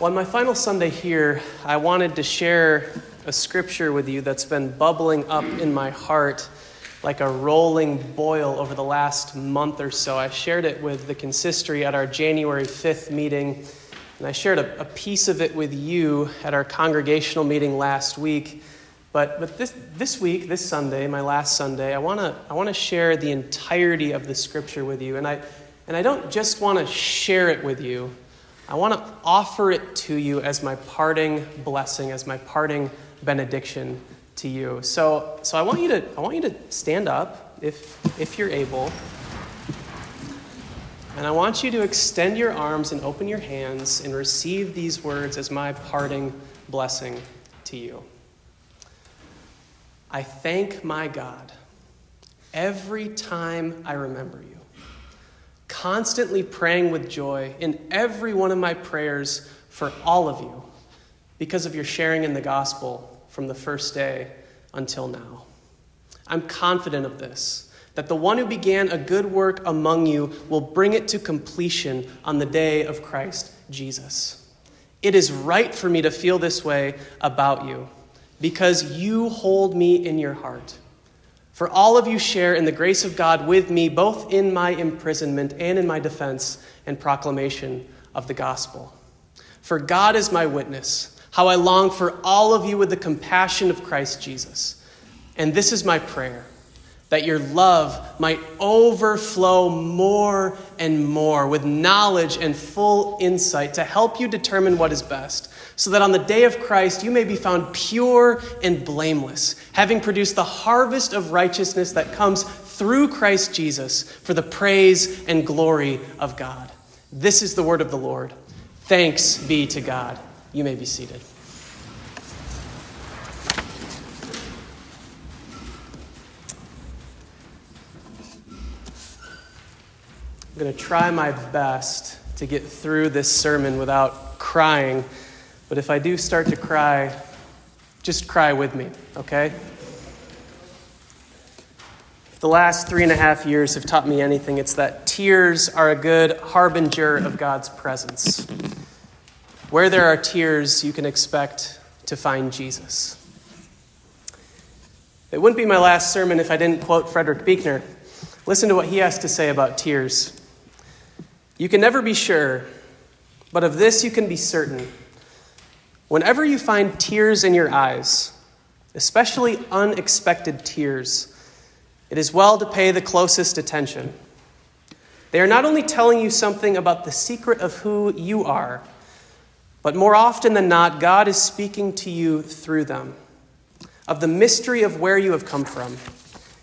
On my final Sunday here, I wanted to share a scripture with you that's been bubbling up in my heart like a rolling boil over the last month or so. I shared it with the consistory at our January 5th meeting, and I shared a, a piece of it with you at our congregational meeting last week. But, but this, this week, this Sunday, my last Sunday, I want to I wanna share the entirety of the scripture with you. And I, and I don't just want to share it with you, I want to offer it to you as my parting blessing, as my parting benediction to you. So, so I, want you to, I want you to stand up if, if you're able. And I want you to extend your arms and open your hands and receive these words as my parting blessing to you. I thank my God every time I remember you constantly praying with joy in every one of my prayers for all of you because of your sharing in the gospel from the first day until now. I'm confident of this, that the one who began a good work among you will bring it to completion on the day of Christ Jesus. It is right for me to feel this way about you because you hold me in your heart. For all of you share in the grace of God with me, both in my imprisonment and in my defense and proclamation of the gospel. For God is my witness, how I long for all of you with the compassion of Christ Jesus. And this is my prayer that your love might overflow more and more with knowledge and full insight to help you determine what is best so that on the day of Christ you may be found pure and blameless, having produced the harvest of righteousness that comes through Christ Jesus for the praise and glory of God. This is the word of the Lord. Thanks be to God. You may be seated. I'm going to try my best to get through this sermon without crying. But if I do start to cry, just cry with me, okay? the last three and a half years have taught me anything, it's that tears are a good harbinger of God's presence. Where there are tears, you can expect to find Jesus. It wouldn't be my last sermon if I didn't quote Frederick Buechner. Listen to what he has to say about tears. You can never be sure, but of this you can be certain Whenever you find tears in your eyes, especially unexpected tears, it is well to pay the closest attention. They are not only telling you something about the secret of who you are, but more often than not, God is speaking to you through them, of the mystery of where you have come from,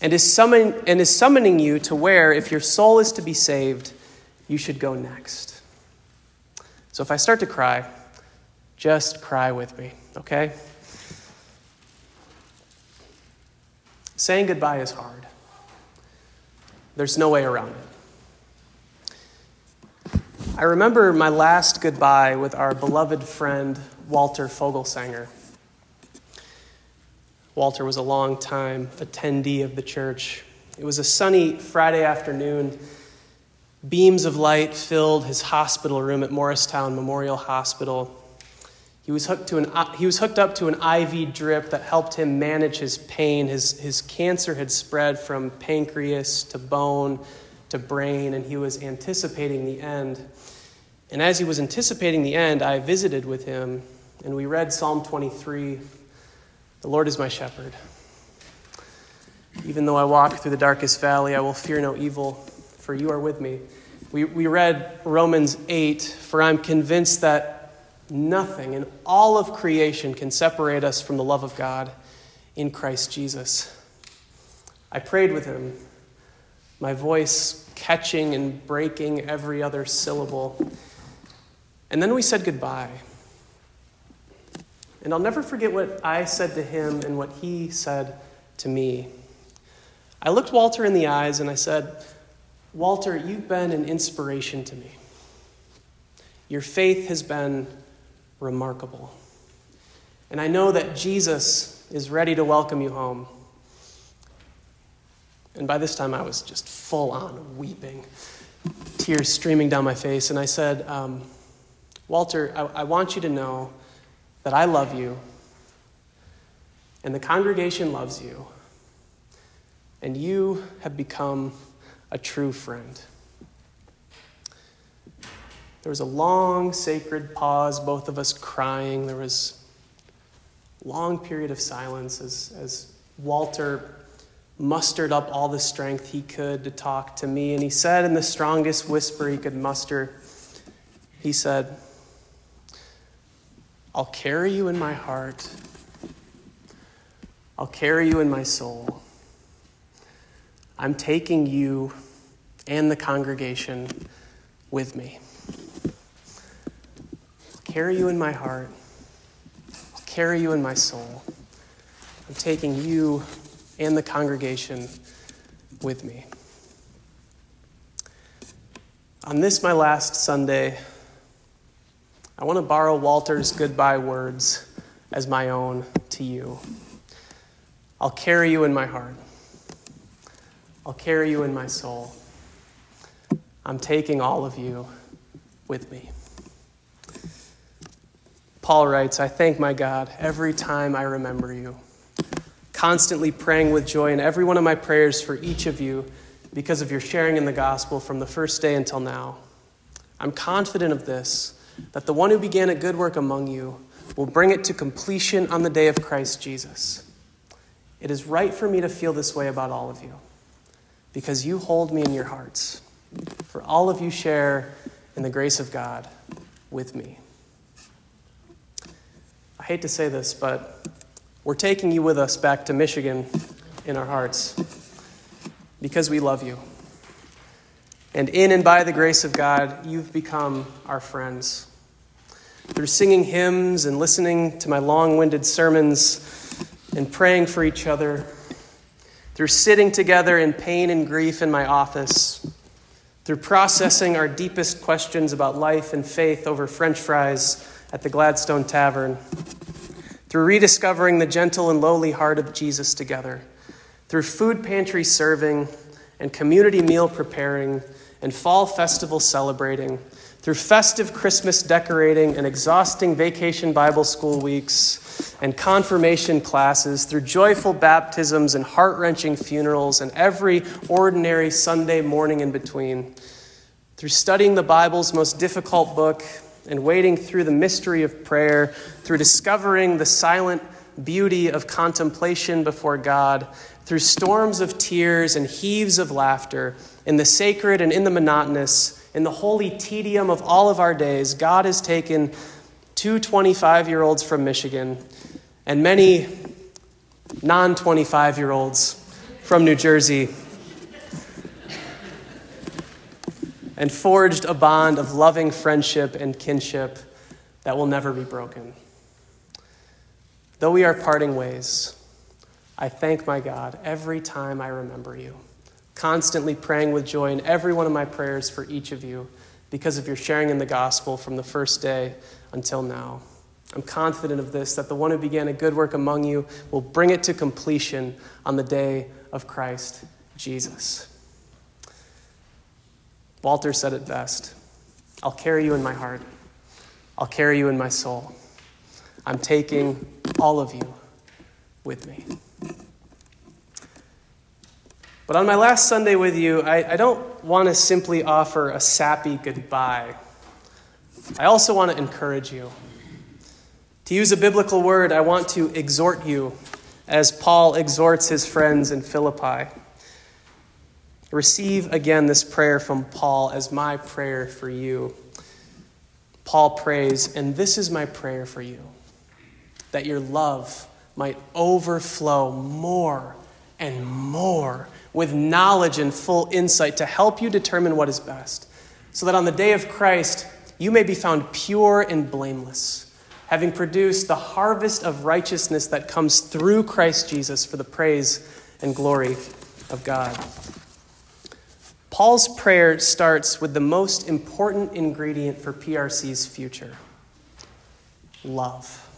and is, summon, and is summoning you to where, if your soul is to be saved, you should go next. So if I start to cry, just cry with me, okay? Saying goodbye is hard. There's no way around it. I remember my last goodbye with our beloved friend, Walter Fogelsanger. Walter was a long time attendee of the church. It was a sunny Friday afternoon. Beams of light filled his hospital room at Morristown Memorial Hospital. He was, hooked to an, uh, he was hooked up to an IV drip that helped him manage his pain. His, his cancer had spread from pancreas to bone to brain, and he was anticipating the end. And as he was anticipating the end, I visited with him, and we read Psalm 23 The Lord is my shepherd. Even though I walk through the darkest valley, I will fear no evil, for you are with me. We, we read Romans 8 For I'm convinced that Nothing in all of creation can separate us from the love of God in Christ Jesus. I prayed with him, my voice catching and breaking every other syllable. And then we said goodbye. And I'll never forget what I said to him and what he said to me. I looked Walter in the eyes and I said, Walter, you've been an inspiration to me. Your faith has been remarkable. And I know that Jesus is ready to welcome you home. And by this time, I was just full on weeping, tears streaming down my face. And I said, um, Walter, I, I want you to know that I love you, and the congregation loves you, and you have become a true friend. There was a long, sacred pause, both of us crying. There was a long period of silence as, as Walter mustered up all the strength he could to talk to me. And he said, in the strongest whisper he could muster, he said, I'll carry you in my heart. I'll carry you in my soul. I'm taking you and the congregation with me. Carry you in my heart. I'll carry you in my soul. I'm taking you and the congregation with me. On this, my last Sunday, I want to borrow Walter's goodbye words as my own to you. I'll carry you in my heart. I'll carry you in my soul. I'm taking all of you with me. Paul writes, I thank my God every time I remember you constantly praying with joy in every one of my prayers for each of you because of your sharing in the gospel from the first day until now. I'm confident of this, that the one who began a good work among you will bring it to completion on the day of Christ Jesus. It is right for me to feel this way about all of you, because you hold me in your hearts. For all of you share in the grace of God with me. Hate to say this, but we're taking you with us back to Michigan in our hearts because we love you. And in and by the grace of God, you've become our friends. Through singing hymns and listening to my long winded sermons and praying for each other, through sitting together in pain and grief in my office, through processing our deepest questions about life and faith over french fries at the Gladstone Tavern through rediscovering the gentle and lowly heart of Jesus together, through food pantry serving and community meal preparing and fall festival celebrating, through festive Christmas decorating and exhausting vacation Bible school weeks and confirmation classes, through joyful baptisms and heart wrenching funerals and every ordinary Sunday morning in between, through studying the Bible's most difficult book and wading through the mystery of prayer, through discovering the silent beauty of contemplation before God, through storms of tears and heaves of laughter, in the sacred and in the monotonous, in the holy tedium of all of our days, God has taken two 25 year olds from Michigan and many non 25 year olds from New Jersey and forged a bond of loving friendship and kinship that will never be broken. Though we are parting ways, I thank my God every time I remember you, constantly praying with joy in every one of my prayers for each of you because of your sharing in the gospel from the first day until now. I'm confident of this, that the one who began a good work among you will bring it to completion on the day of Christ Jesus. Walter said it best I'll carry you in my heart, I'll carry you in my soul. I'm taking all of you with me. But on my last Sunday with you, I, I don't want to simply offer a sappy goodbye. I also want to encourage you. To use a biblical word, I want to exhort you as Paul exhorts his friends in Philippi. Receive again this prayer from Paul as my prayer for you. Paul prays, and this is my prayer for you that your love might overflow more and more with knowledge and full insight to help you determine what is best, so that on the day of Christ you may be found pure and blameless, having produced the harvest of righteousness that comes through Christ Jesus for the praise and glory of God. Paul's prayer starts with the most important ingredient for PRC's future love.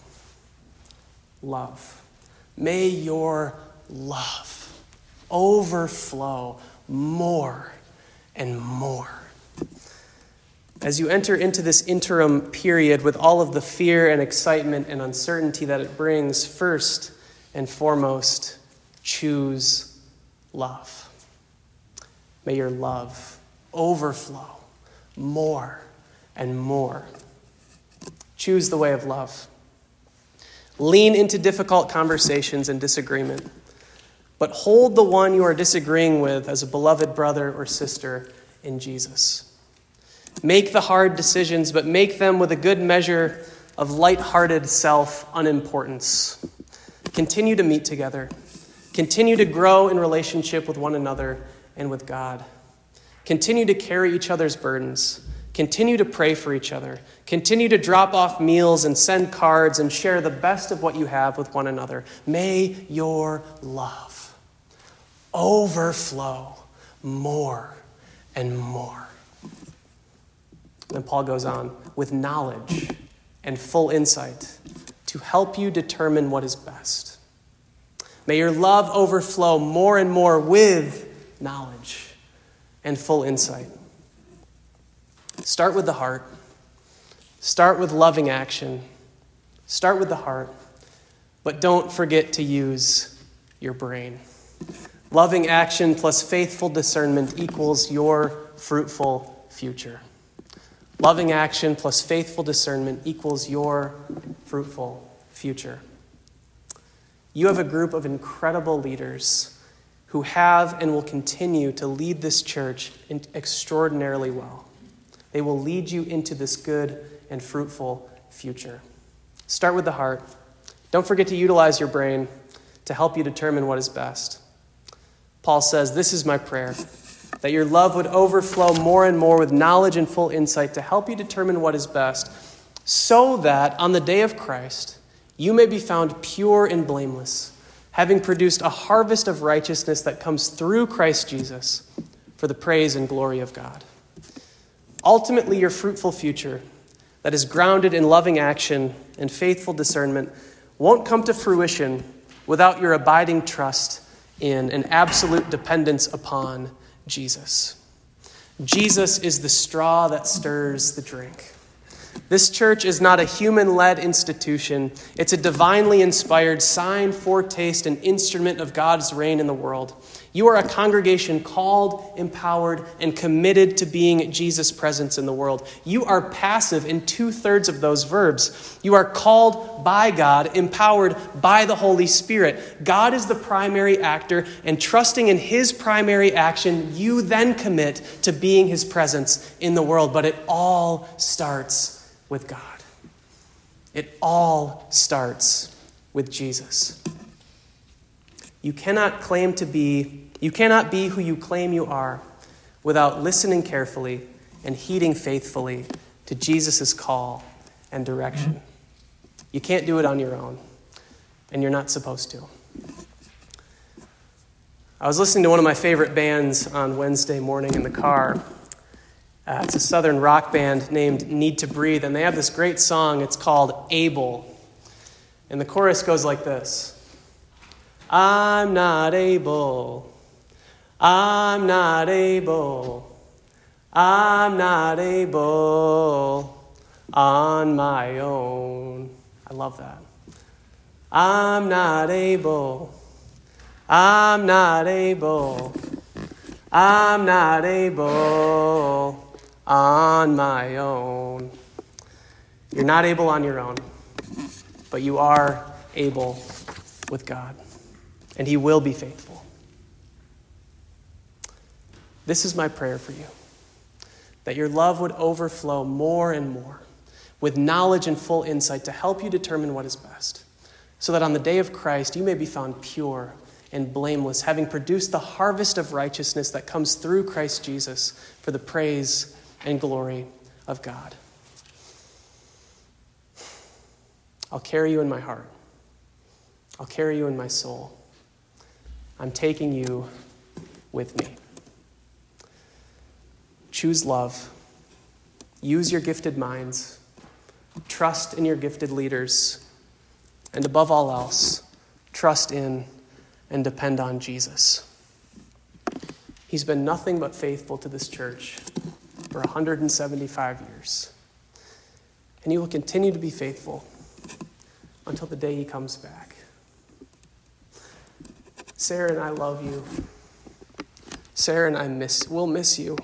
Love. May your love overflow more and more. As you enter into this interim period with all of the fear and excitement and uncertainty that it brings, first and foremost, choose love. May your love overflow more and more. Choose the way of love. Lean into difficult conversations and disagreement, but hold the one you are disagreeing with as a beloved brother or sister in Jesus. Make the hard decisions, but make them with a good measure of light-hearted self unimportance. Continue to meet together. Continue to grow in relationship with one another and with God. Continue to carry each other's burdens. Continue to pray for each other. Continue to drop off meals and send cards and share the best of what you have with one another. May your love overflow more and more. And Paul goes on with knowledge and full insight to help you determine what is best. May your love overflow more and more with knowledge and full insight. Start with the heart. Start with loving action. Start with the heart. But don't forget to use your brain. Loving action plus faithful discernment equals your fruitful future. Loving action plus faithful discernment equals your fruitful future. You have a group of incredible leaders who have and will continue to lead this church extraordinarily well. They will lead you into this good and fruitful future. Start with the heart. Don't forget to utilize your brain to help you determine what is best. Paul says, This is my prayer that your love would overflow more and more with knowledge and full insight to help you determine what is best, so that on the day of Christ you may be found pure and blameless, having produced a harvest of righteousness that comes through Christ Jesus for the praise and glory of God. Ultimately, your fruitful future that is grounded in loving action and faithful discernment won't come to fruition without your abiding trust in and absolute dependence upon Jesus. Jesus is the straw that stirs the drink. This church is not a human led institution. It's a divinely inspired sign, foretaste, and instrument of God's reign in the world. You are a congregation called, empowered, and committed to being Jesus' presence in the world. You are passive in two thirds of those verbs. You are called by God, empowered by the Holy Spirit. God is the primary actor, and trusting in His primary action, you then commit to being His presence in the world. But it all starts with God. It all starts with Jesus. You cannot claim to be, you cannot be who you claim you are without listening carefully and heeding faithfully to Jesus' call and direction. You can't do it on your own, and you're not supposed to. I was listening to one of my favorite bands on Wednesday morning in the car. Uh, it's a southern rock band named Need to Breathe, and they have this great song. It's called Able. And the chorus goes like this I'm not able. I'm not able. I'm not able on my own. I love that. I'm not able. I'm not able. I'm not able on my own. You're not able on your own, but you are able with God and He will be faithful. This is my prayer for you that your love would overflow more and more with knowledge and full insight to help you determine what is best, so that on the day of Christ you may be found pure and blameless, having produced the harvest of righteousness that comes through Christ Jesus for the praise and glory of God. I'll carry you in my heart. I'll carry you in my soul. I'm taking you with me. Choose love. Use your gifted minds. Trust in your gifted leaders. And above all else, trust in and depend on Jesus. He's been nothing but faithful to this church for 175 years. And he will continue to be faithful until the day he comes back. Sarah and I love you. Sarah and I miss will miss you.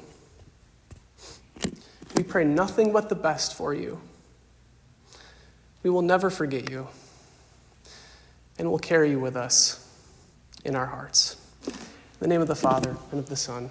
We pray nothing but the best for you. We will never forget you. And we'll carry you with us in our hearts. In the name of the Father, and of the Son,